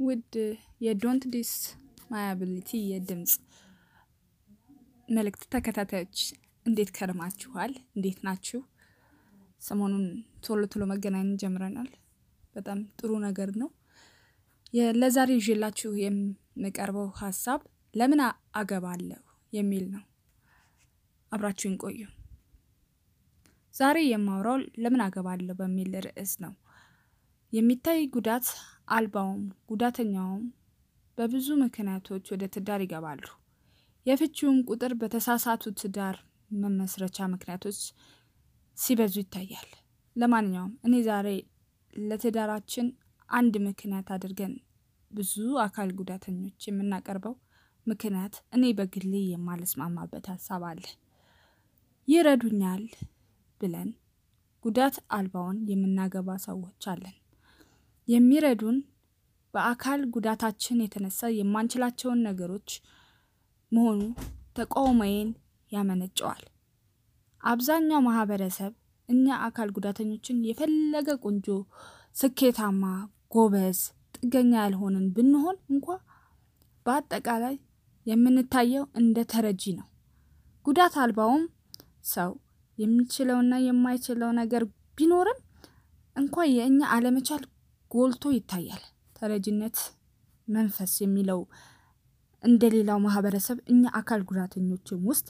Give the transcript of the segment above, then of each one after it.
ውድ የ Don't Dis My Ability የድምፅ መልእክት ተከታታዮች እንዴት ከርማችኋል? እንዴት ናችሁ? ሰሞኑን ቶሎ ቶሎ መገናኘት ጀምረናል። በጣም ጥሩ ነገር ነው። ለዛሬ ይዤላችሁ የምቀርበው ሀሳብ ለምን አገባለሁ የሚል ነው። አብራችሁን ቆዩ። ዛሬ የማወራው ለምን አገባለሁ በሚል ርዕስ ነው። የሚታይ ጉዳት አልባውም ጉዳተኛውም በብዙ ምክንያቶች ወደ ትዳር ይገባሉ። የፍቺውም ቁጥር በተሳሳቱ ትዳር መመስረቻ ምክንያቶች ሲበዙ ይታያል። ለማንኛውም እኔ ዛሬ ለትዳራችን አንድ ምክንያት አድርገን ብዙ አካል ጉዳተኞች የምናቀርበው ምክንያት እኔ በግሌ የማልስማማበት ሀሳብ አለ። ይረዱኛል ብለን ጉዳት አልባውን የምናገባ ሰዎች አለን። የሚረዱን በአካል ጉዳታችን የተነሳ የማንችላቸውን ነገሮች መሆኑ ተቃውሞዬን ያመነጨዋል። አብዛኛው ማህበረሰብ እኛ አካል ጉዳተኞችን የፈለገ ቆንጆ፣ ስኬታማ፣ ጎበዝ፣ ጥገኛ ያልሆንን ብንሆን እንኳ በአጠቃላይ የምንታየው እንደ ተረጂ ነው። ጉዳት አልባውም ሰው የሚችለውና የማይችለው ነገር ቢኖርም እንኳ የእኛ አለመቻል ጎልቶ ይታያል። ተረጂነት መንፈስ የሚለው እንደ ሌላው ማህበረሰብ እኛ አካል ጉዳተኞችም ውስጥ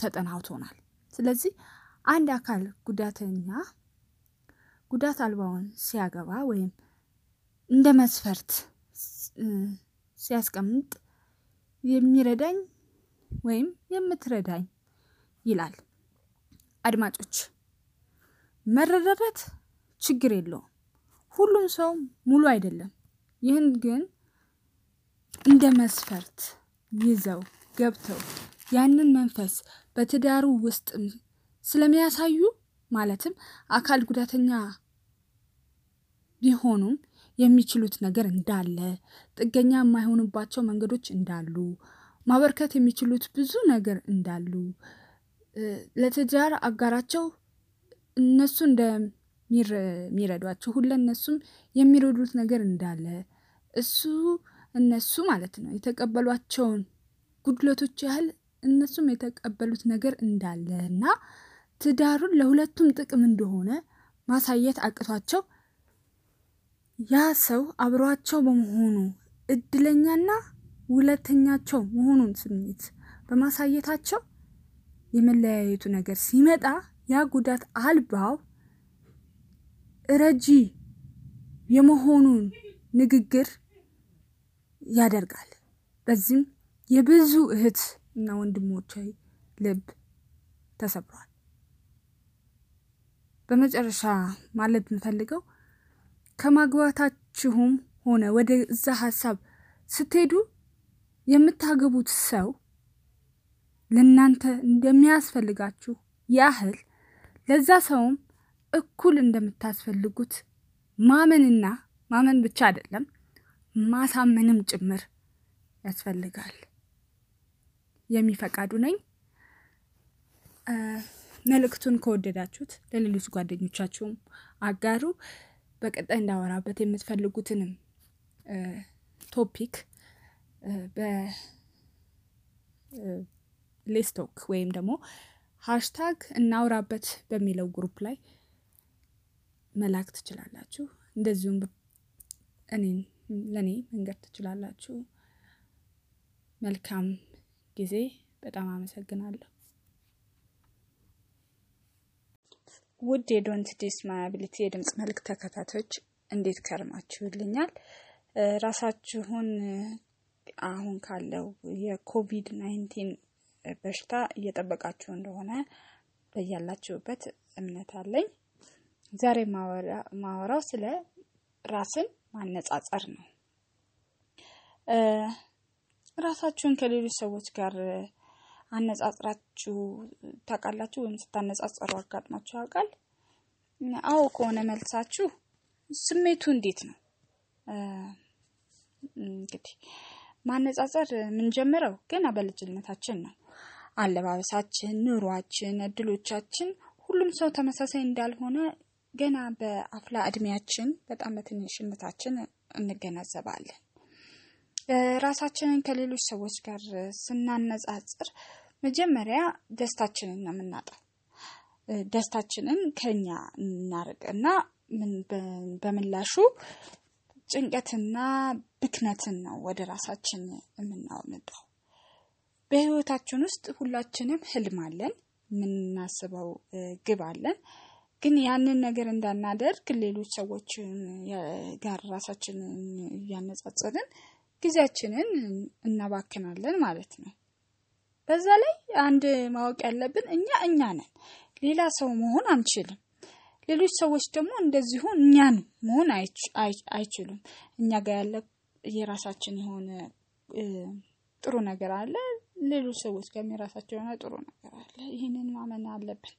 ተጠናውቶናል። ስለዚህ አንድ አካል ጉዳተኛ ጉዳት አልባውን ሲያገባ ወይም እንደ መስፈርት ሲያስቀምጥ የሚረዳኝ ወይም የምትረዳኝ ይላል። አድማጮች መረዳዳት ችግር የለውም። ሁሉም ሰው ሙሉ አይደለም። ይህን ግን እንደ መስፈርት ይዘው ገብተው ያንን መንፈስ በትዳሩ ውስጥ ስለሚያሳዩ ማለትም አካል ጉዳተኛ ቢሆኑም የሚችሉት ነገር እንዳለ፣ ጥገኛ የማይሆኑባቸው መንገዶች እንዳሉ፣ ማበርከት የሚችሉት ብዙ ነገር እንዳሉ ለትዳር አጋራቸው እነሱ እንደሚረዷቸው ሁለ እነሱም የሚረዱት ነገር እንዳለ እሱ እነሱ ማለት ነው የተቀበሏቸውን ጉድለቶች ያህል እነሱም የተቀበሉት ነገር እንዳለ እና ትዳሩን ለሁለቱም ጥቅም እንደሆነ ማሳየት አቅቷቸው ያ ሰው አብሯቸው በመሆኑ እድለኛና ውለተኛቸው መሆኑን ስሜት በማሳየታቸው የመለያየቱ ነገር ሲመጣ ያ ጉዳት አልባው ረጂ የመሆኑን ንግግር ያደርጋል። በዚህም የብዙ እህት እና ወንድሞች ልብ ተሰብሯል። በመጨረሻ ማለት የምፈልገው ከማግባታችሁም ሆነ ወደ እዛ ሀሳብ ስትሄዱ የምታገቡት ሰው ለእናንተ እንደሚያስፈልጋችሁ ያህል ለዛ ሰውም እኩል እንደምታስፈልጉት ማመንና ማመን ብቻ አይደለም ማሳመንም ጭምር ያስፈልጋል። የሚፈቃዱ ነኝ። መልእክቱን ከወደዳችሁት ለሌሎች ጓደኞቻችሁም አጋሩ። በቀጣይ እንዳወራበት የምትፈልጉትንም topic እ፣ በ እ፣ Let's Talk ወይም ደግሞ hashtag እናውራበት በሚለው group ላይ መላክ ትችላላችሁ። እንደዚሁም እኔን ለእኔ መንገር ትችላላችሁ። መልካም ጊዜ። በጣም አመሰግናለሁ። ውድ የ Don't Dis My Ability የድምፅ መልእክት ተከታታዮች እንዴት ከርማችሁልኛል? ራሳችሁን አሁን ካለው የ Covid nineteen በሽታ እየጠበቃችሁ እንደሆነ በያላችሁበት እምነት አለኝ። ዛሬ ማወራ- ማወራው ስለ ራስን ማነጻጸር ነው። ራሳችሁን ከሌሎች ሰዎች ጋር አነጻጽራችሁ ታውቃላችሁ? ወይም ስታነጻጸሩ አጋጥሟችሁ ያውቃል? አዎ ከሆነ መልሳችሁ ስሜቱ እንዴት ነው? እንግዲህ ማነጻጸር የምንጀምረው ገና በልጅነታችን ነው። አለባበሳችን፣ ኑሯችን፣ እድሎቻችን ሁሉም ሰው ተመሳሳይ እንዳልሆነ ገና በአፍላ እድሜያችን በጣም በትንሽነታችን እንገነዘባለን። ራሳችንን ከሌሎች ሰዎች ጋር ስናነጻጽር መጀመሪያ ደስታችንን ነው የምናጣው። ደስታችንን ከኛ እናርቅና ምን በ- በምላሹ ጭንቀትና ብክነትን ነው ወደ ራሳችን የምናመጣው። በህይወታችን ውስጥ ሁላችንም ህልም አለን፣ የምናስበው ግብ አለን። ግን ያንን ነገር እንዳናደርግ ሌሎች ሰዎችን የ- ጋር ራሳችንን እያነጻጸርን ጊዜያችንን እናባክናለን ማለት ነው። በዛ ላይ አንድ ማወቅ ያለብን እኛ እኛ ነን፣ ሌላ ሰው መሆን አንችልም። ሌሎች ሰዎች ደግሞ እንደዚሁ እኛን መሆን አይች- አይ- አይችሉም። እኛ ጋር ያለ የራሳችን የሆነ ጥሩ ነገር አለ፣ ሌሎች ሰዎች ጋርም የራሳቸው የሆነ ጥሩ ነገር አለ። ይህንን ማመን አለብን።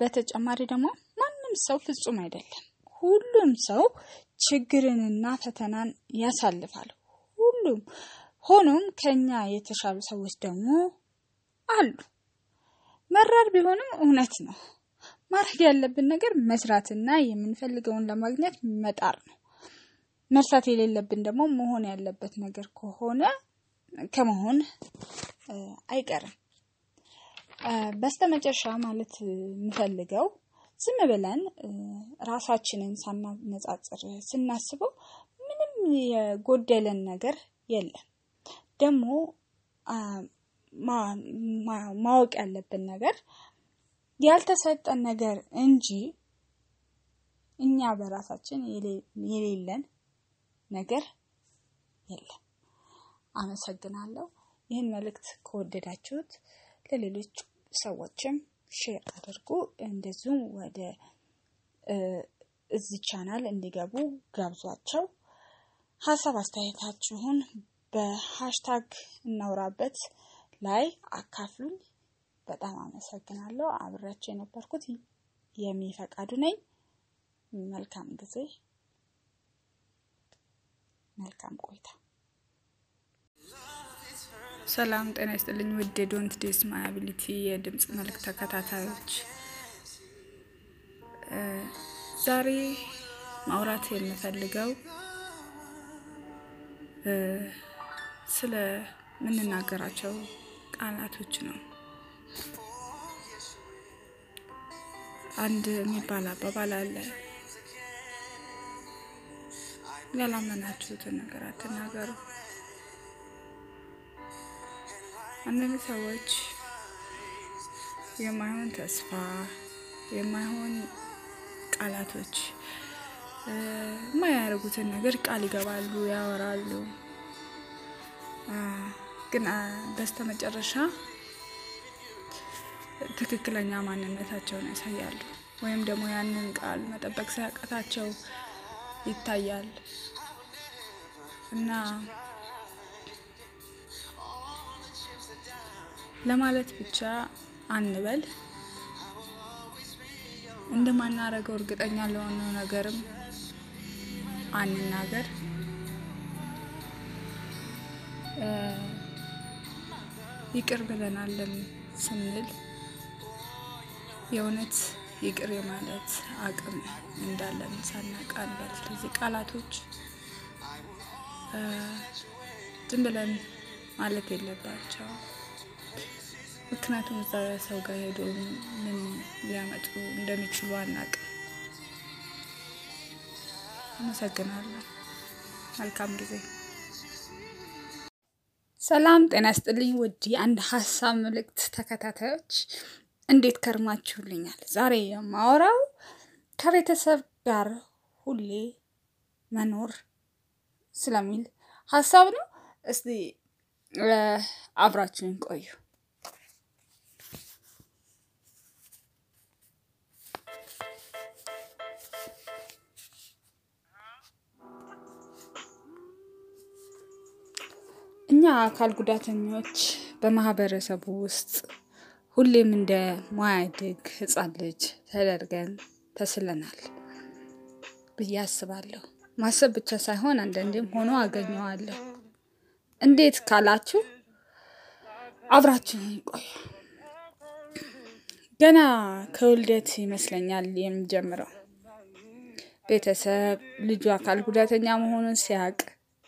በተጨማሪ ደግሞ ማንም ሰው ፍጹም አይደለም። ሁሉም ሰው ችግርንና ፈተናን ያሳልፋል። ሁሉም ሆኖም ከኛ የተሻሉ ሰዎች ደግሞ አሉ። መራር ቢሆንም እውነት ነው። ማድረግ ያለብን ነገር መስራትና የምንፈልገውን ለማግኘት መጣር ነው። መርሳት የሌለብን ደግሞ መሆን ያለበት ነገር ከሆነ ከመሆን አይቀርም። በስተመጨረሻ ማለት የምፈልገው ዝም ብለን ራሳችንን ሳናነጻጽር ስናስበው ምንም የጎደለን ነገር የለም። ደግሞ ማወቅ ያለብን ነገር ያልተሰጠን ነገር እንጂ እኛ በራሳችን የሌ- የሌለን ነገር የለም። አመሰግናለሁ። ይህን መልእክት ከወደዳችሁት ለሌሎች ሰዎችም share አድርጉ። እንደዚሁም ወደ እዚህ ቻናል እንዲገቡ ጋብዟቸው። ሀሳብ አስተያየታችሁን በ hashtag እናውራበት ላይ አካፍሉኝ። በጣም አመሰግናለሁ። አብሬያቸው የነበርኩት የሚፈቃዱ ነኝ። መልካም ጊዜ፣ መልካም ቆይታ። ሰላም ጤና ይስጥልኝ ውድ የ Don't Dis My Ability የድምፅ መልእክት ተከታታዮች ዛሬ ማውራት የምፈልገው ስለ ምንናገራቸው ቃላቶች ነው። አንድ የሚባል አባባል አለ፣ ያላመናችሁትን ነገር አትናገሩ። አንዳንድ ሰዎች የማይሆን ተስፋ፣ የማይሆን ቃላቶች፣ የማያደርጉትን ነገር ቃል ይገባሉ፣ ያወራሉ። ግን አ፣ በስተመጨረሻ ትክክለኛ ማንነታቸውን ያሳያሉ። ወይም ደግሞ ያንን ቃል መጠበቅ ሲያቀታቸው ይታያል እና ለማለት ብቻ አንበል። እንደማናረገው እርግጠኛ ለሆነው ነገርም አንናገር። ይቅር ብለናለን ስንል የእውነት ይቅር የማለት አቅም እንዳለን ሳናውቅ አንበል። ስለዚህ ቃላቶች ዝም ብለን ማለት የለባቸው። ምክንያቱም እዛ ሰው ጋር ሄዶ ምን ሊያመጡ እንደሚችሉ አናውቅም። አመሰግናለሁ። መልካም ጊዜ። ሰላም ጤና ይስጥልኝ ውድ የአንድ ሀሳብ መልእክት ተከታታዮች እንዴት ከርማችሁልኛል? ዛሬ የማወራው ከቤተሰብ ጋር ሁሌ መኖር ስለሚል ሀሳብ ነው። እስቲ አብራችሁን ቆዩ። እኛ አካል ጉዳተኞች በማህበረሰቡ ውስጥ ሁሌም እንደ ማያድግ ሕፃን ልጅ ተደርገን ተስለናል ብዬ አስባለሁ። ማሰብ ብቻ ሳይሆን አንዳንዴም ሆኖ አገኘዋለሁ። እንዴት ካላችሁ አብራችሁን ቆዩ። ገና ከውልደት ይመስለኛል የሚጀምረው። ቤተሰብ ልጁ አካል ጉዳተኛ መሆኑን ሲያውቅ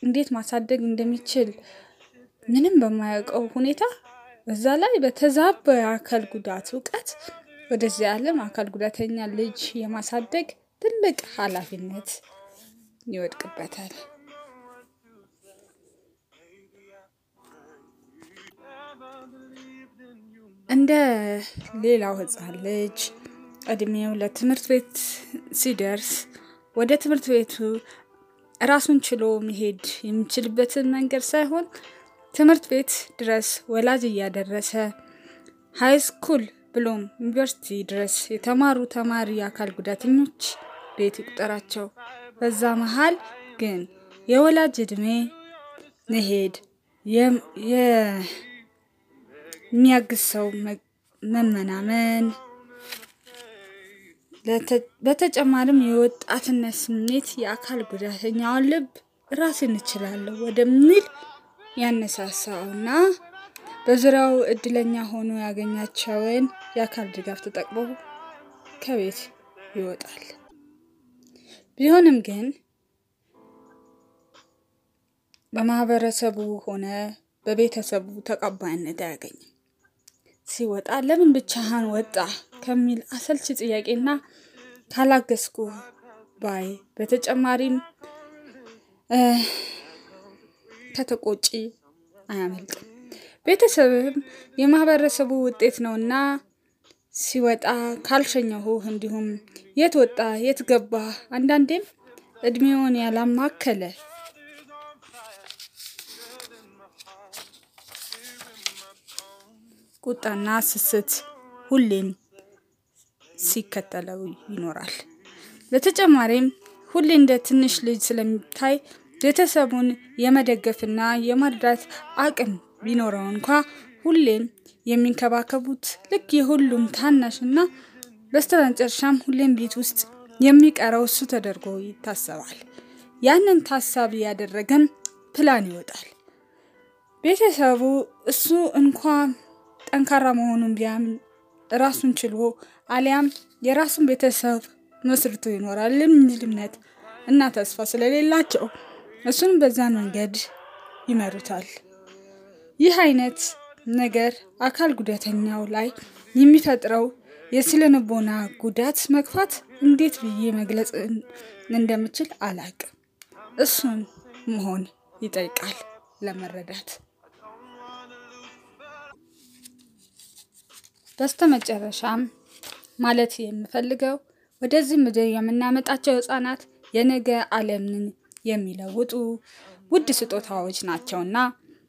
እንዴት ማሳደግ እንደሚችል ምንም በማያውቀው ሁኔታ በዛ ላይ በተዛባ የአካል ጉዳት እውቀት ወደዚህ ዓለም አካል ጉዳተኛ ልጅ የማሳደግ ትልቅ ኃላፊነት ይወድቅበታል። እንደ ሌላው ሕፃን ልጅ እድሜው ለትምህርት ቤት ሲደርስ ወደ ትምህርት ቤቱ ራሱን ችሎ መሄድ የሚችልበትን መንገድ ሳይሆን ትምህርት ቤት ድረስ ወላጅ እያደረሰ ሀይ ስኩል ብሎም ዩኒቨርሲቲ ድረስ የተማሩ ተማሪ አካል ጉዳተኞች ቤት ይቁጠራቸው። በዛ መሀል ግን የወላጅ እድሜ መሄድ የሚያግዝ ሰው መመናመን፣ በተጨማሪም የወጣትነት ስሜት የአካል ጉዳተኛውን ልብ ራሴን እችላለሁ ወደሚል ያነሳሳውና በዙሪያው እድለኛ ሆኖ ያገኛቸውን የአካል ድጋፍ ተጠቅሞ ከቤት ይወጣል። ቢሆንም ግን በማህበረሰቡ ሆነ በቤተሰቡ ተቀባይነት አያገኝም። ሲወጣ ለምን ብቻህን ወጣ ከሚል አሰልቺ ጥያቄና ካላገዝኩ ባይ በተጨማሪም ከተቆጪ አያመልጥም። ቤተሰብም የማህበረሰቡ ውጤት ነውና ሲወጣ ካልሸኘሁህ፣ እንዲሁም የት ወጣ የት ገባ፣ አንዳንዴም እድሜውን ያላማከለ ቁጣና ስስት ሁሌም ሲከተለው ይኖራል። በተጨማሪም ሁሌ እንደ ትንሽ ልጅ ስለሚታይ ቤተሰቡን የመደገፍና የማርዳት አቅም ቢኖረው እንኳ ሁሌም የሚንከባከቡት ልክ የሁሉም ታናሽና በስተመጨረሻም ሁሌም ቤት ውስጥ የሚቀረው እሱ ተደርጎ ይታሰባል። ያንን ታሳቢ ያደረገም ፕላን ይወጣል። ቤተሰቡ እሱ እንኳ ጠንካራ መሆኑን ቢያምን ራሱን ችሎ አሊያም የራሱን ቤተሰብ መስርቶ ይኖራል የሚል እምነት እና ተስፋ ስለሌላቸው እሱን በዛ መንገድ ይመሩታል። ይህ አይነት ነገር አካል ጉዳተኛው ላይ የሚፈጥረው የስነ ጉዳት መግፋት እንዴት ብዬ መግለጽ እንደምችል አላቅም። እሱን መሆን ይጠይቃል ለመረዳት። በስተመጨረሻም ማለት የምፈልገው ወደዚህ ምድር የምናመጣቸው ህጻናት የነገ ዓለምን የሚለውጡ ውድ ስጦታዎች ናቸውና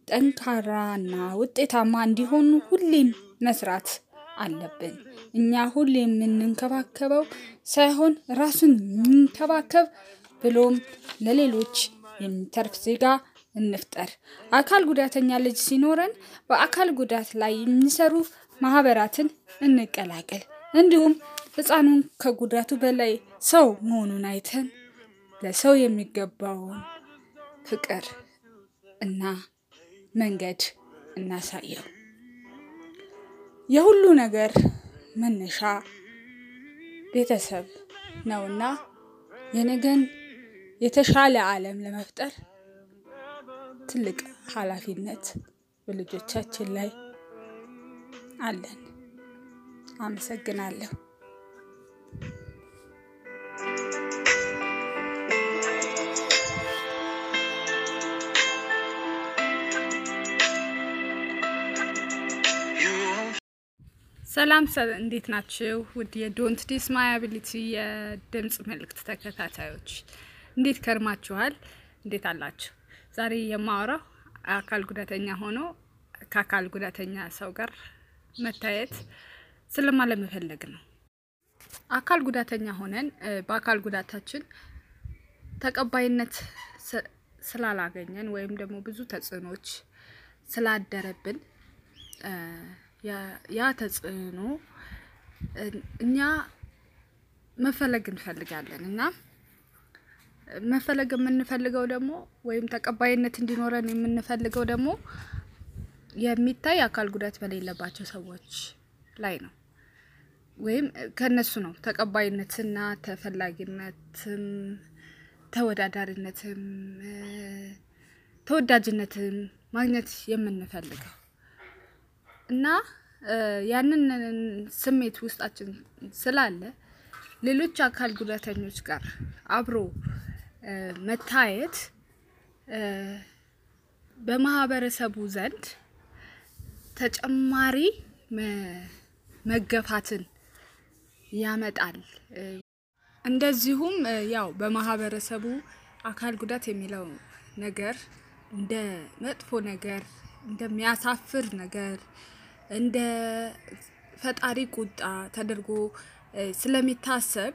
ጠንካራና ውጤታማ እንዲሆኑ ሁሌም መስራት አለብን። እኛ ሁሌ የምንንከባከበው ሳይሆን ራሱን የሚንከባከብ ብሎም ለሌሎች የሚተርፍ ዜጋ እንፍጠር። አካል ጉዳተኛ ልጅ ሲኖረን በአካል ጉዳት ላይ የሚሰሩ ማህበራትን እንቀላቀል። እንዲሁም ህፃኑን ከጉዳቱ በላይ ሰው መሆኑን አይተን ለሰው የሚገባውን ፍቅር እና መንገድ እናሳየው። የሁሉ ነገር መነሻ ቤተሰብ ነውና የነገን የተሻለ ዓለም ለመፍጠር ትልቅ ኃላፊነት በልጆቻችን ላይ አለን። አመሰግናለሁ። ሰላም እንዴት ናችሁ? ውድ የ Don't Dis My Ability የድምፅ መልእክት ተከታታዮች እንዴት ከርማችኋል? እንዴት አላችሁ? ዛሬ የማወራው አካል ጉዳተኛ ሆኖ ከአካል ጉዳተኛ ሰው ጋር መታየት ስላለመፈለግ ነው። አካል ጉዳተኛ ሆነን በአካል ጉዳታችን ተቀባይነት ስላላገኘን ወይም ደግሞ ብዙ ተጽዕኖች ስላደረብን ያ ተጽዕኖ እኛ መፈለግ እንፈልጋለን እና መፈለግ የምንፈልገው ደግሞ ወይም ተቀባይነት እንዲኖረን የምንፈልገው ደግሞ የሚታይ አካል ጉዳት በሌለባቸው ሰዎች ላይ ነው። ወይም ከነሱ ነው ተቀባይነትና ተፈላጊነትም ተወዳዳሪነትም ተወዳጅነትም ማግኘት የምንፈልገው እና ያንን ስሜት ውስጣችን ስላለ ሌሎች አካል ጉዳተኞች ጋር አብሮ መታየት በማህበረሰቡ ዘንድ ተጨማሪ መገፋትን ያመጣል። እንደዚሁም ያው በማህበረሰቡ አካል ጉዳት የሚለው ነገር እንደ መጥፎ ነገር፣ እንደሚያሳፍር ነገር፣ እንደ ፈጣሪ ቁጣ ተደርጎ ስለሚታሰብ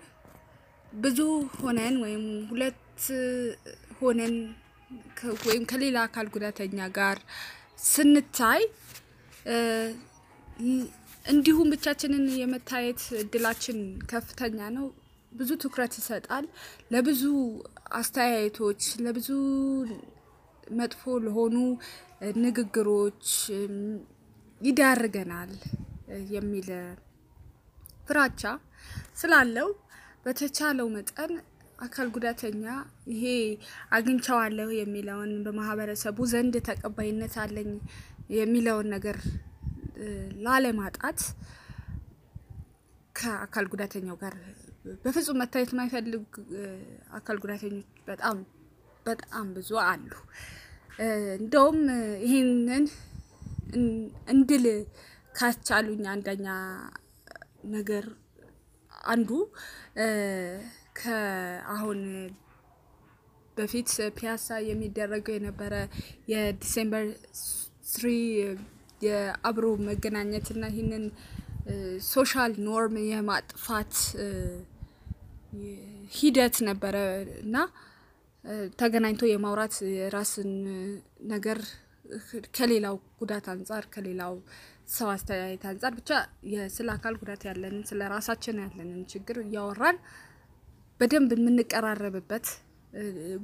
ብዙ ሆነን ወይም ሁለት ሆነን ወይም ከሌላ አካል ጉዳተኛ ጋር ስንታይ እንዲሁም ብቻችንን የመታየት እድላችን ከፍተኛ ነው። ብዙ ትኩረት ይሰጣል። ለብዙ አስተያየቶች፣ ለብዙ መጥፎ ለሆኑ ንግግሮች ይዳርገናል የሚል ፍራቻ ስላለው በተቻለው መጠን አካል ጉዳተኛ ይሄ አግኝቸዋለሁ የሚለውን በማህበረሰቡ ዘንድ ተቀባይነት አለኝ የሚለውን ነገር ላለማጣት ከአካል ጉዳተኛው ጋር በፍጹም መታየት የማይፈልግ አካል ጉዳተኞች በጣም በጣም ብዙ አሉ። እንደውም ይህንን እንድል ካስቻሉኝ አንደኛ ነገር አንዱ ከአሁን በፊት ፒያሳ የሚደረገው የነበረ የ December three የአብሮ መገናኘትና ይህንን social norm የማጥፋት ሂደት ነበረ እና ተገናኝቶ የማውራት የራስን ነገር ከሌላው ጉዳት አንጻር ከሌላው ሰው አስተያየት አንጻር ብቻ ስለ አካል ጉዳት ያለንን ስለ ራሳችን ያለንን ችግር እያወራን በደንብ የምንቀራረብበት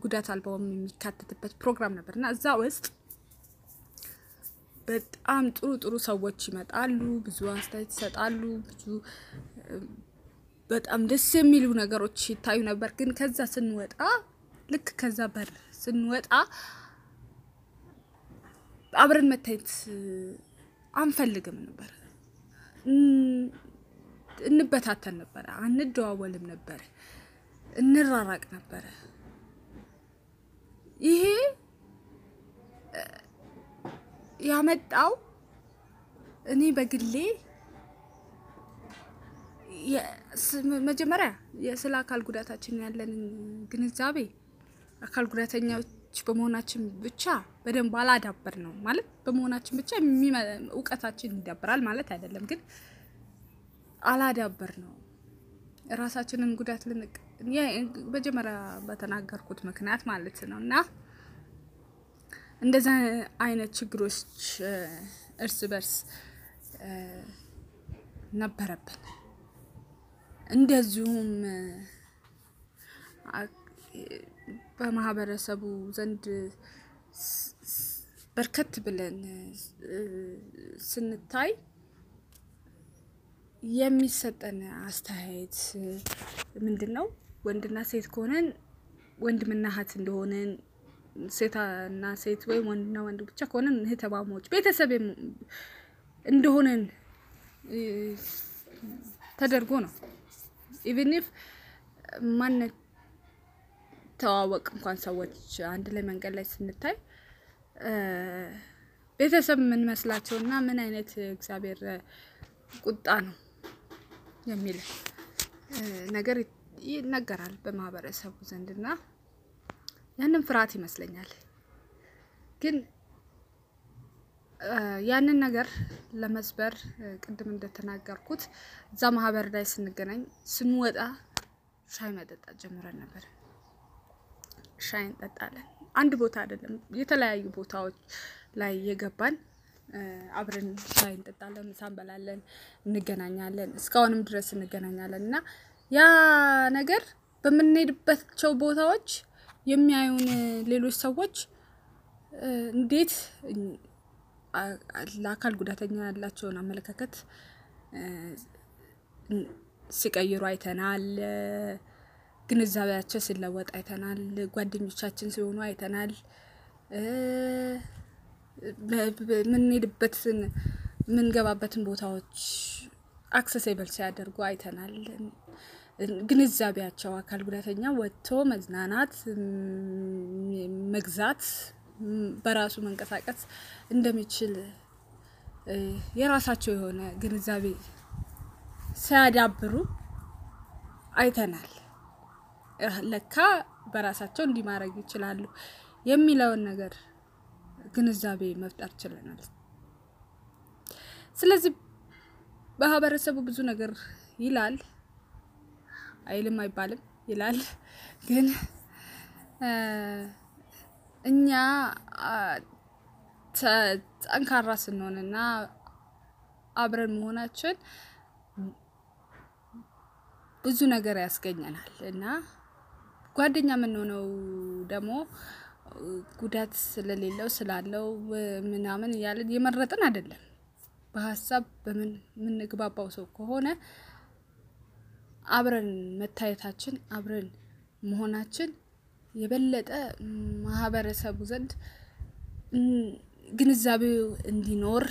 ጉዳት አልባውም የሚካተትበት ፕሮግራም ነበር እና እዛ ውስጥ በጣም ጥሩ ጥሩ ሰዎች ይመጣሉ፣ ብዙ አስተያየት ይሰጣሉ፣ ብዙ በጣም ደስ የሚሉ ነገሮች ይታዩ ነበር። ግን ከዛ ስንወጣ ልክ ከዛ በር ስንወጣ አብረን መታየት አንፈልግም ነበር። እንበታተን ነበረ፣ አንደዋወልም ነበረ፣ እንራራቅ ነበረ። ይሄ ያመጣው እኔ በግሌ መጀመሪያ ስለ አካል ጉዳታችን ያለንን ግንዛቤ አካል ጉዳተኛዎች በመሆናችን ብቻ በደንብ አላዳበር ነው ማለት በመሆናችን ብቻ እውቀታችን ይዳብራል ማለት አይደለም፣ ግን አላዳበር ነው ራሳችንን ጉዳት ልንቅ መጀመሪያ በተናገርኩት ምክንያት ማለት ነው። እና እንደዛ አይነት ችግሮች እርስ በርስ ነበረብን። እንደዚሁም በማህበረሰቡ ዘንድ በርከት ብለን ስንታይ የሚሰጠን አስተያየት ምንድን ነው? ወንድና ሴት ከሆነን ወንድምና እህት እንደሆነን ሴትና ሴት ወይም ወንድና ወንድ ብቻ ከሆነን እህተማሞች ቤተሰብ እንደሆነን ተደርጎ ነው። even if ማነት ተዋወቅ እንኳን ሰዎች አንድ ላይ መንገድ ላይ ስንታይ ቤተሰብ የምንመስላቸው እና ምን አይነት እግዚአብሔር ቁጣ ነው የሚል ነገር ይነገራል በማህበረሰቡ ዘንድ እና ያንን ፍርሃት ይመስለኛል። ግን ያንን ነገር ለመስበር ቅድም እንደተናገርኩት እዛ ማህበር ላይ ስንገናኝ ስንወጣ ሻይ መጠጣት ጀምረን ነበር። ሻይ እንጠጣለን። አንድ ቦታ አይደለም፣ የተለያዩ ቦታዎች ላይ የገባን አብረን ሻይ እንጠጣለን፣ ምሳ እንበላለን፣ እንገናኛለን። እስካሁንም ድረስ እንገናኛለን እና ያ ነገር በምንሄድባቸው ቦታዎች የሚያዩን ሌሎች ሰዎች እንዴት ለአካል ጉዳተኛ ያላቸውን አመለካከት ሲቀይሩ አይተናል። ግንዛቤያቸው ሲለወጥ አይተናል። ጓደኞቻችን ሲሆኑ አይተናል። የምንሄድበትን የምንገባበትን ቦታዎች accessible ሲያደርጉ አይተናል። ግንዛቤያቸው አካል ጉዳተኛ ወጥቶ መዝናናት፣ መግዛት፣ በራሱ መንቀሳቀስ እንደሚችል የራሳቸው የሆነ ግንዛቤ ሲያዳብሩ አይተናል። ለካ በራሳቸው እንዲህ ማድረግ ይችላሉ የሚለውን ነገር ግንዛቤ መፍጠር ችለናል። ስለዚህ ማህበረሰቡ ብዙ ነገር ይላል አይልም አይባልም ይላል። ግን እኛ ጠንካራ ስንሆንና አብረን መሆናችን ብዙ ነገር ያስገኘናል እና ጓደኛ የምንሆነው ደግሞ ጉዳት ስለሌለው ስላለው ምናምን እያለን የመረጥን አይደለም። በሀሳብ በምን የምንግባባው ሰው ከሆነ አብረን መታየታችን አብረን መሆናችን የበለጠ ማህበረሰቡ ዘንድ ግንዛቤው እንዲኖር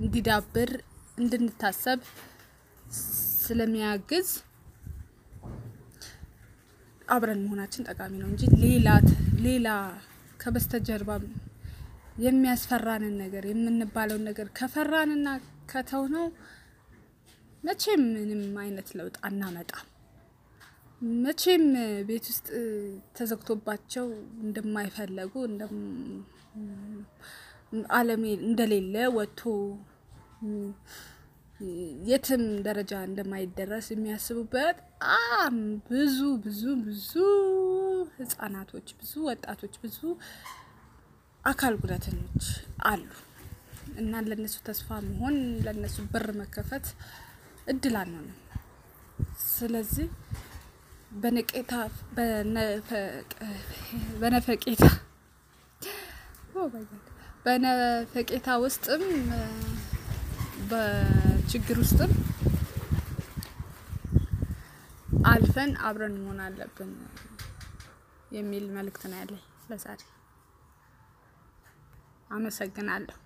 እንዲዳብር እንድንታሰብ ስለሚያግዝ አብረን መሆናችን ጠቃሚ ነው እንጂ ሌላ ሌላ ከበስተጀርባ የሚያስፈራንን ነገር የምንባለውን ነገር ከፈራንና ከተውነው መቼም ምንም አይነት ለውጥ አናመጣም። መቼም ቤት ውስጥ ተዘግቶባቸው እንደማይፈለጉ ዓለም እንደሌለ ወጥቶ የትም ደረጃ እንደማይደረስ የሚያስቡ በጣም ብዙ ብዙ ብዙ ህጻናቶች፣ ብዙ ወጣቶች፣ ብዙ አካል ጉዳተኞች አሉ እና ለነሱ ተስፋ መሆን ለነሱ በር መከፈት እድል አንሆንም። ስለዚህ በነቄታ በነፈቄታ በነፈቄታ ውስጥም በችግር ውስጥም አልፈን አብረን መሆን አለብን የሚል መልእክት ነው ያለኝ ለዛሬ። አመሰግናለሁ።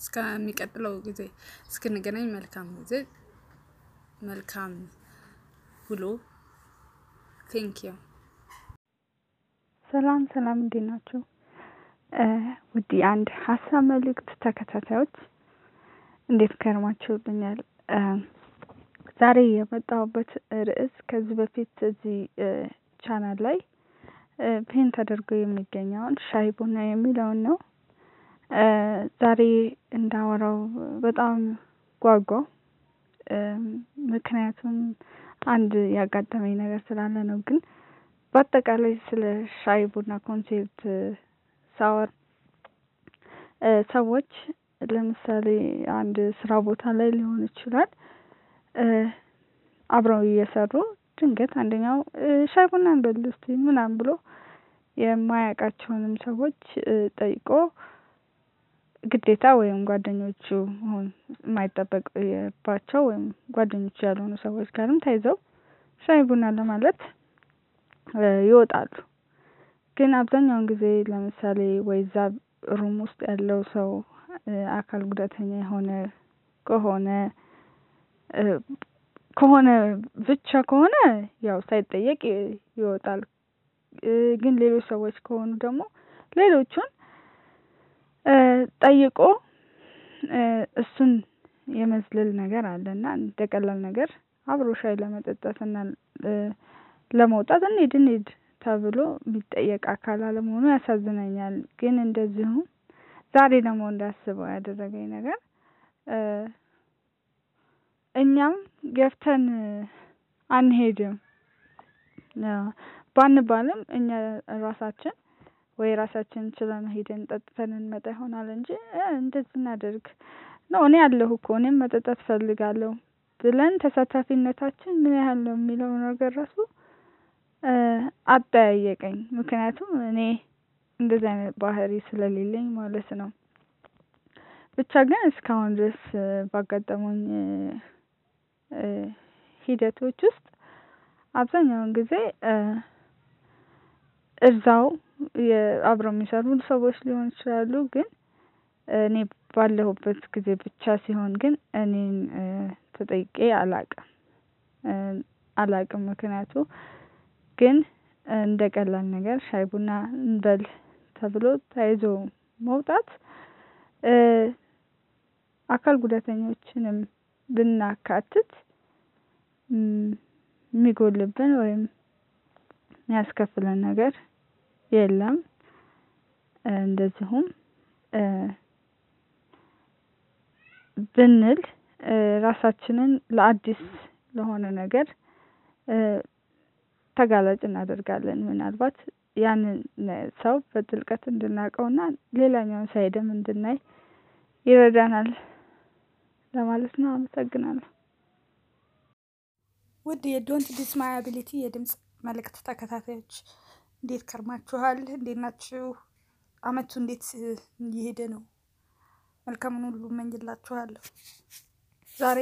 እስከሚቀጥለው ጊዜ እስክንገናኝ መልካም ጊዜ፣ መልካም ውሎ። ቴንኪዩ። ሰላም ሰላም፣ እንዴት ናቸው? ውድ አንድ ሀሳብ መልእክት ተከታታዮች እንዴት ከርማችሁልኛል? ዛሬ የመጣሁበት ርዕስ ከዚህ በፊት እዚህ ቻናል ላይ pin ተደርጎ የሚገኘውን ሻይ ቡና የሚለውን ነው። ዛሬ እንዳወራው በጣም ጓጓሁ። ምክንያቱም አንድ ያጋጠመኝ ነገር ስላለ ነው። ግን በአጠቃላይ ስለ ሻይ ቡና concept ሳወር ሰዎች ለምሳሌ አንድ ስራ ቦታ ላይ ሊሆን ይችላል አብረው እየሰሩ ድንገት አንደኛው ሻይ ቡና እንበል እስቲ ምናምን ብሎ የማያውቃቸውንም ሰዎች ጠይቆ ግዴታ ወይም ጓደኞቹ መሆን የማይጠበቅባቸው ወይም ጓደኞቹ ያልሆኑ ሰዎች ጋርም ተይዘው ሻይ ቡና ለማለት ይወጣሉ። ግን አብዛኛውን ጊዜ ለምሳሌ ወይ እዛ ሩም ውስጥ ያለው ሰው አካል ጉዳተኛ የሆነ ከሆነ ከሆነ ብቻ ከሆነ ያው ሳይጠየቅ ይወጣል። ግን ሌሎች ሰዎች ከሆኑ ደግሞ ሌሎቹን ጠይቆ እሱን የመዝለል ነገር አለና እንደ ቀላል ነገር አብሮ ሻይ ለመጠጣት እና ለመውጣት እንሂድ እንሂድ ተብሎ የሚጠየቅ አካል አለመሆኑ ያሳዝነኛል። ግን እንደዚሁ ዛሬ ደግሞ እንዳስበው ያደረገኝ ነገር እኛም ገፍተን አንሄድም ባንባልም እኛ ራሳችን ወይ ራሳችን ችለን ሄደን ጠጥተን እንመጣ ይሆናል እንጂ እንደዚህ እናደርግ ነው እኔ አለሁ እኮ እኔም መጠጣት እፈልጋለሁ ብለን ተሳታፊነታችን ምን ያህል ነው የሚለው ነገር ራሱ አጠያየቀኝ። ምክንያቱም እኔ እንደዚህ አይነት ባህሪ ስለሌለኝ ማለት ነው። ብቻ ግን እስካሁን ድረስ ባጋጠሙኝ ሂደቶች ውስጥ አብዛኛውን ጊዜ እዛው አብረው የሚሰሩ ሰዎች ሊሆኑ ይችላሉ። ግን እኔ ባለሁበት ጊዜ ብቻ ሲሆን ግን እኔን ተጠይቄ አላቅም አላቅም። ምክንያቱ ግን እንደ ቀላል ነገር ሻይ ቡና እንበል ተብሎ ተያይዞ መውጣት አካል ጉዳተኞችንም ብናካትት የሚጎልብን ወይም የሚያስከፍለን ነገር የለም። እንደዚሁም ብንል ራሳችንን ለአዲስ ለሆነ ነገር ተጋላጭ እናደርጋለን። ምናልባት ያንን ሰው በጥልቀት እንድናውቀውና ሌላኛውን ሳይድም እንድናይ ይረዳናል ለማለት ነው። አመሰግናለሁ። ውድ የ Don't Dis Ability የድምፅ መልእክት ተከታታዮች እንዴት ከርማችኋል? እንዴት ናችሁ? አመቱ እንዴት እየሄደ ነው? መልካሙን ሁሉ እመኝላችኋለሁ። ዛሬ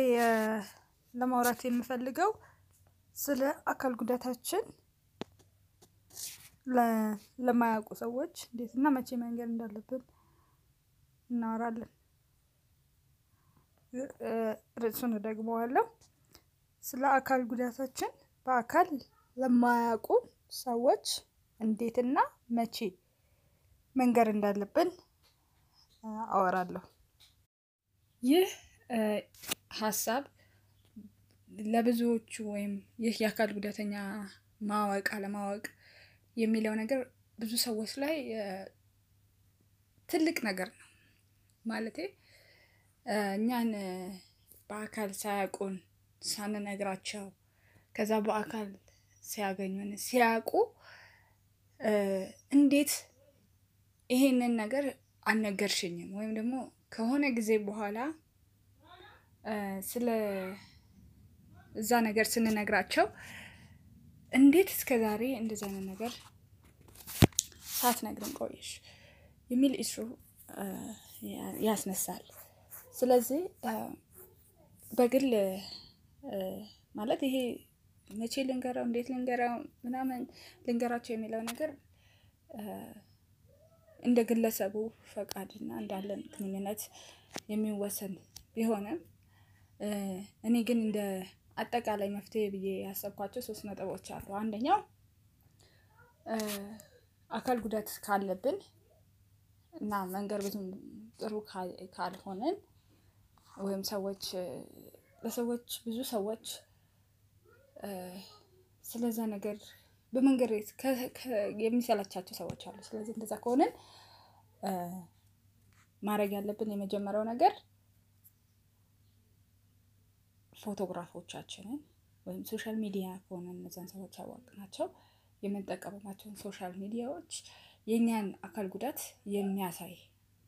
ለማውራት የምፈልገው ስለ አካል ጉዳታችን ለማያውቁ ሰዎች እንዴትና መቼ መንገር እንዳለብን እናወራለን። ርዕሱን እደግመዋለሁ። ስለ አካል ጉዳታችን በአካል ለማያውቁ ሰዎች እንዴትና መቼ መንገር እንዳለብን አወራለሁ። ይህ ሀሳብ ለብዙዎቹ ወይም ይህ የአካል ጉዳተኛ ማወቅ አለማወቅ የሚለው ነገር ብዙ ሰዎች ላይ ትልቅ ነገር ነው። ማለቴ እኛን በአካል ሳያውቁን ሳንነግራቸው ከዛ በአካል ሲያገኙን ሲያውቁ እንዴት ይሄንን ነገር አልነገርሽኝም ወይም ደግሞ ከሆነ ጊዜ በኋላ ስለ እዛ ነገር ስንነግራቸው እንዴት እስከ ዛሬ እንደዚህ አይነት ነገር ሳትነግረን ቆየሽ የሚል ኢሹ ያስነሳል። ስለዚህ በግል ማለት ይሄ መቼ ልንገራው እንዴት ልንገራው ምናምን ልንገራቸው የሚለው ነገር እንደ ግለሰቡ ፈቃድና እንዳለን ግንኙነት የሚወሰን ቢሆንም እኔ ግን እንደ አጠቃላይ መፍትሄ ብዬ ያሰብኳቸው ሶስት ነጥቦች አሉ። አንደኛው አካል ጉዳት ካለብን እና መንገር ብዙም ጥሩ ካልሆንን ወይም ሰዎች ለሰዎች ብዙ ሰዎች ስለዛ ነገር በመንገር የሚሰላቻቸው ሰዎች አሉ። ስለዚህ እንደዛ ከሆንን ማድረግ ያለብን የመጀመሪያው ነገር ፎቶግራፎቻችንን ወይም social media ከሆነ እነዛን ሰዎች ያወቅናቸው የምንጠቀምባቸውን social media ዎች የእኛን አካል ጉዳት የሚያሳይ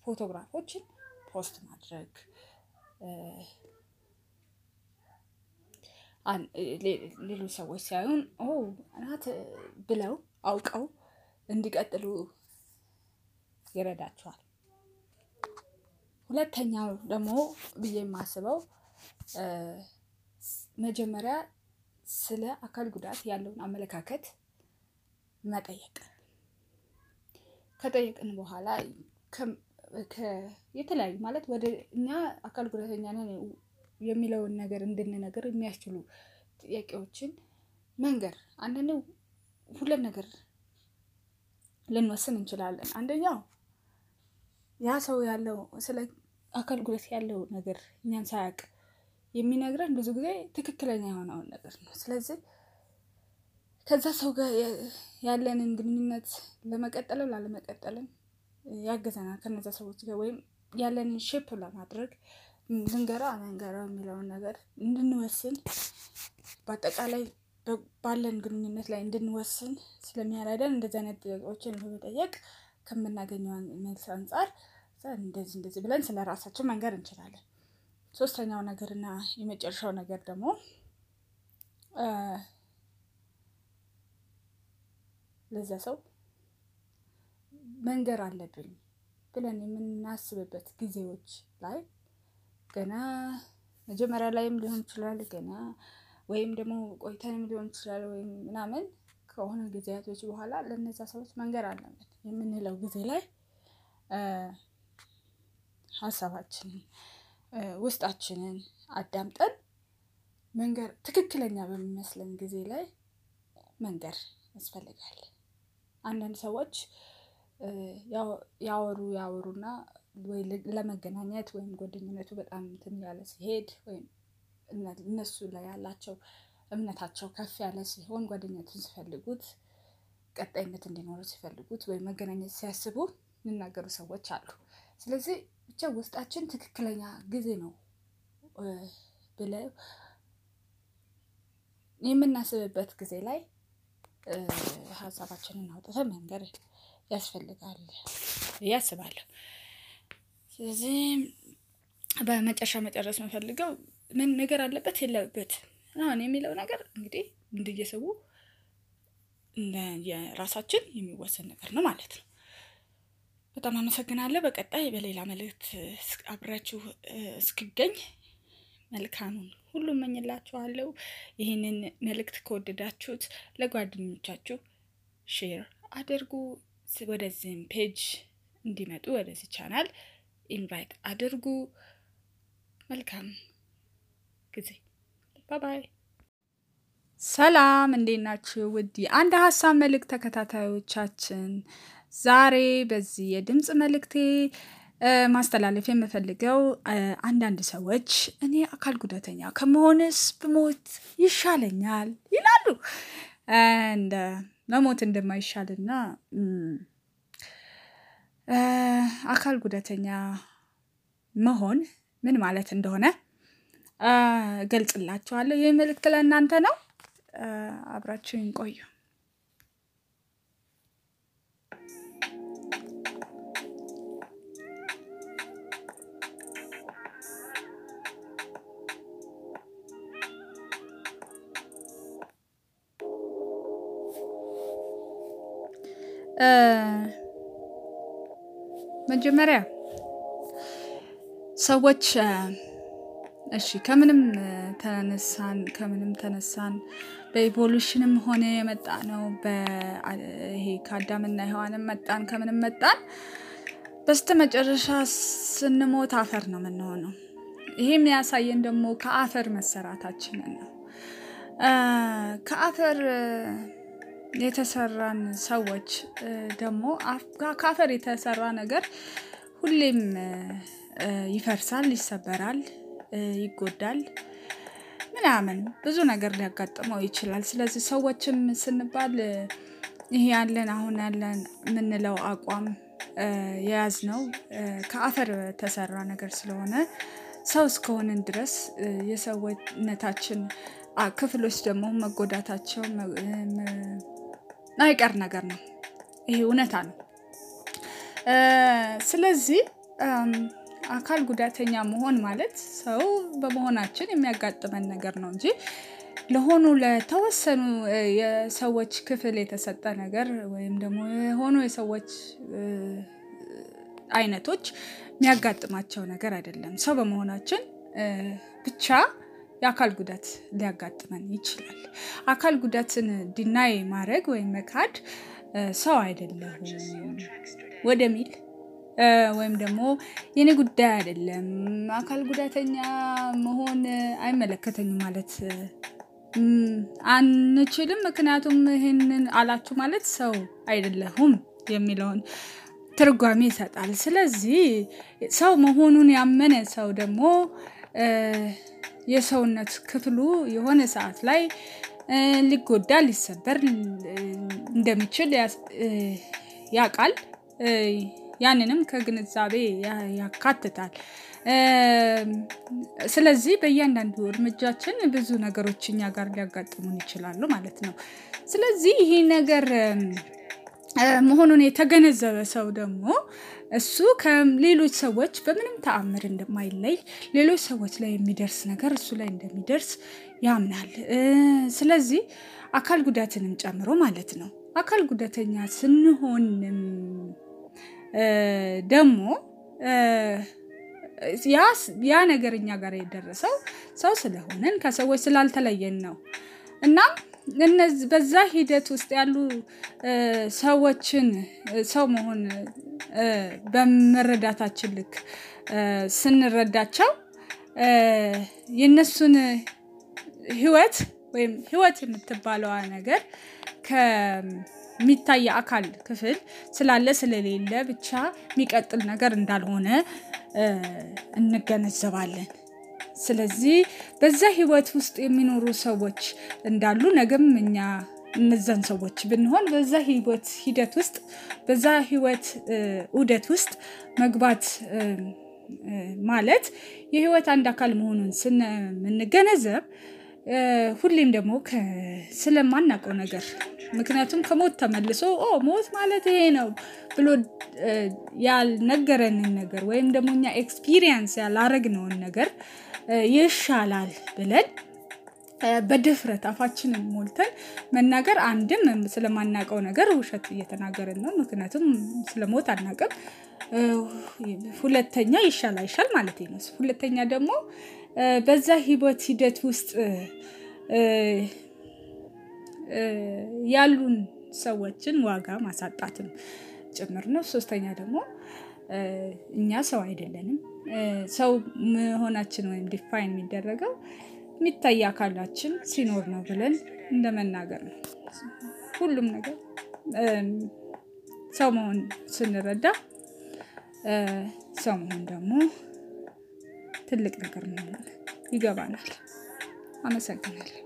ፎቶግራፎችን post ማድረግ ሌሎች ሰዎች ሲያዩን ኦ ናት ብለው አውቀው እንዲቀጥሉ ይረዳቸዋል። ሁለተኛው ደግሞ ብዬ የማስበው መጀመሪያ ስለ አካል ጉዳት ያለውን አመለካከት መጠየቅ ከጠየቅን በኋላ የተለያዩ ማለት ወደ እኛ አካል ጉዳተኛ ነን የሚለውን ነገር እንድንነግር የሚያስችሉ ጥያቄዎችን መንገር አንዳንዴ ሁለት ነገር ልንወስን እንችላለን። አንደኛው ያ ሰው ያለው ስለ አካል ጉዳት ያለው ነገር እኛን ሳያውቅ የሚነግረን ብዙ ጊዜ ትክክለኛ የሆነውን ነገር ነው። ስለዚህ ከዛ ሰው ጋር ያለንን ግንኙነት ለመቀጠልም ላለመቀጠልም ያግዘናል። ከነዛ ሰዎች ጋር ወይም ያለንን ሼፕ ለማድረግ ልንገራ አልንገራው የሚለውን ነገር እንድንወስን በአጠቃላይ ባለን ግንኙነት ላይ እንድንወስን ስለሚያረዳን እንደዚህ አይነት ጥያቄዎችን በመጠየቅ ከምናገኘው መልስ አንፃር እንደዚህ እንደዚህ ብለን ስለ ራሳችን መንገር እንችላለን። ሶስተኛው ነገር እና የመጨረሻው ነገር ደግሞ ለዛ ሰው መንገር አለብኝ ብለን የምናስብበት ጊዜዎች ላይ ገና መጀመሪያ ላይም ሊሆን ይችላል ገና ወይም ደግሞ ቆይተንም ሊሆን ይችላል ወይም ምናምን ከሆነ ጊዜያቶች በኋላ ለእነዛ ሰዎች መንገር አለብን የምንለው ጊዜ ላይ ሀሳባችንን ውስጣችንን አዳምጠን መንገር ትክክለኛ በሚመስለን ጊዜ ላይ መንገር ያስፈልጋል። አንዳንድ ሰዎች ያወሩ ያወሩና ወይ ለመገናኘት ወይም ጓደኝነቱ በጣም እንትን ያለ ሲሄድ ወይም እነሱ ላይ ያላቸው እምነታቸው ከፍ ያለ ሲሆን ጓደኝነቱን ሲፈልጉት ቀጣይነት እንዲኖረው ሲፈልጉት ወይም መገናኘት ሲያስቡ የሚናገሩ ሰዎች አሉ። ስለዚህ ብቻ ውስጣችን ትክክለኛ ጊዜ ነው ብለው የምናስብበት ጊዜ ላይ ሀሳባችንን አውጥተን መንገር ያስፈልጋል ብዬ አስባለሁ። ስለዚህ በመጨረሻ መጨረስ የምፈልገው ምን ነገር አለበት የለበት አሁን የሚለው ነገር እንግዲህ እንደየሰው የራሳችን የሚወሰን ነገር ነው ማለት ነው። በጣም አመሰግናለሁ። በቀጣይ በሌላ መልእክት አብሬያችሁ እስክገኝ መልካሙን ሁሉ እመኝላችኋለሁ። ይህንን መልእክት ከወደዳችሁት ለጓደኞቻችሁ share አድርጉ። ወደዚህም page እንዲመጡ ወደዚህ ቻናል invite አድርጉ። መልካም ጊዜ bye bye። ሰላም፣ እንዴት ናችሁ? ውድ አንድ ሀሳብ መልእክት ተከታታዮቻችን ዛሬ በዚህ የድምፅ መልእክቴ ማስተላለፍ የምፈልገው አንዳንድ ሰዎች እኔ አካል ጉዳተኛ ከመሆንስ ብሞት ይሻለኛል ይላሉ። እንደ መሞት እንደማይሻልና አካል ጉዳተኛ መሆን ምን ማለት እንደሆነ ገልጽላችኋለሁ። ይህ መልእክት ለእናንተ ነው። አብራችሁን ቆዩ። መጀመሪያ ሰዎች እሺ ከምንም ተነሳን ከምንም ተነሳን በኢቮሉሽንም ሆነ የመጣ ነው ይሄ ከአዳምና ሔዋንም መጣን ከምንም መጣን በስተ መጨረሻ ስንሞት አፈር ነው የምንሆነው። ይሄ የሚያሳየን ደግሞ ከአፈር መሰራታችንን ነው። ከአፈር የተሰራን ሰዎች ደግሞ ከአፈር የተሰራ ነገር ሁሌም ይፈርሳል፣ ይሰበራል፣ ይጎዳል ምናምን ብዙ ነገር ሊያጋጥመው ይችላል። ስለዚህ ሰዎችም ስንባል ይሄ ያለን አሁን ያለን የምንለው አቋም የያዝነው ከአፈር የተሰራ ነገር ስለሆነ ሰው እስከሆንን ድረስ የሰውነታችን ክፍሎች ደግሞ መጎዳታቸው አይቀር ነገር ነው። ይሄ እውነታ ነው። ስለዚህ አካል ጉዳተኛ መሆን ማለት ሰው በመሆናችን የሚያጋጥመን ነገር ነው እንጂ ለሆኑ ለተወሰኑ የሰዎች ክፍል የተሰጠ ነገር ወይም ደግሞ የሆኑ የሰዎች አይነቶች የሚያጋጥማቸው ነገር አይደለም። ሰው በመሆናችን ብቻ የአካል ጉዳት ሊያጋጥመን ይችላል። አካል ጉዳትን ዲናይ ማድረግ ወይም መካድ ሰው አይደለሁም ወደሚል ወይም ደግሞ የኔ ጉዳይ አይደለም አካል ጉዳተኛ መሆን አይመለከተኝም ማለት አንችልም። ምክንያቱም ይህንን አላችሁ ማለት ሰው አይደለሁም የሚለውን ትርጓሜ ይሰጣል። ስለዚህ ሰው መሆኑን ያመነ ሰው ደግሞ የሰውነት ክፍሉ የሆነ ሰዓት ላይ ሊጎዳ ሊሰበር እንደሚችል ያውቃል። ያንንም ከግንዛቤ ያካትታል። ስለዚህ በእያንዳንዱ እርምጃችን ብዙ ነገሮች እኛ ጋር ሊያጋጥሙን ይችላሉ ማለት ነው። ስለዚህ ይሄ ነገር መሆኑን የተገነዘበ ሰው ደግሞ እሱ ከሌሎች ሰዎች በምንም ተአምር እንደማይለይ ሌሎች ሰዎች ላይ የሚደርስ ነገር እሱ ላይ እንደሚደርስ ያምናል። ስለዚህ አካል ጉዳትንም ጨምሮ ማለት ነው። አካል ጉዳተኛ ስንሆንም ደግሞ ያ ነገር እኛ ጋር የደረሰው ሰው ስለሆንን ከሰዎች ስላልተለየን ነው እና በዛ ሂደት ውስጥ ያሉ ሰዎችን ሰው መሆን በመረዳታችን ልክ ስንረዳቸው የእነሱን ህይወት ወይም ህይወት የምትባለዋ ነገር ከሚታይ አካል ክፍል ስላለ ስለሌለ ብቻ የሚቀጥል ነገር እንዳልሆነ እንገነዘባለን። ስለዚህ በዛ ህይወት ውስጥ የሚኖሩ ሰዎች እንዳሉ ነገም እኛ እነዛን ሰዎች ብንሆን በዛ ህይወት ሂደት ውስጥ በዛ ህይወት ዑደት ውስጥ መግባት ማለት የህይወት አንድ አካል መሆኑን ስንገነዘብ ሁሌም ደግሞ ስለማናውቀው ነገር ምክንያቱም ከሞት ተመልሶ ሞት ማለት ይሄ ነው ብሎ ያልነገረንን ነገር ወይም ደግሞ እኛ experience ያላረግነውን ነገር ይሻላል ብለን በድፍረት አፋችንን ሞልተን መናገር አንድም ስለማናውቀው ነገር ውሸት እየተናገርን ነው። ምክንያቱም ስለ ሞት አናውቅም። ሁለተኛ ይሻል አይሻል ማለት ነው። ሁለተኛ ደግሞ በዛ ህይወት ሂደት ውስጥ ያሉን ሰዎችን ዋጋ ማሳጣትም ጭምር ነው። ሶስተኛ ደግሞ እኛ ሰው አይደለንም። ሰው መሆናችን ወይም define የሚደረገው የሚታይ አካላችን ሲኖር ነው ብለን እንደመናገር ነው። ሁሉም ነገር ሰው መሆን ስንረዳ ሰው መሆን ደግሞ ትልቅ ነገር ነው ይገባናል። አመሰግናለሁ።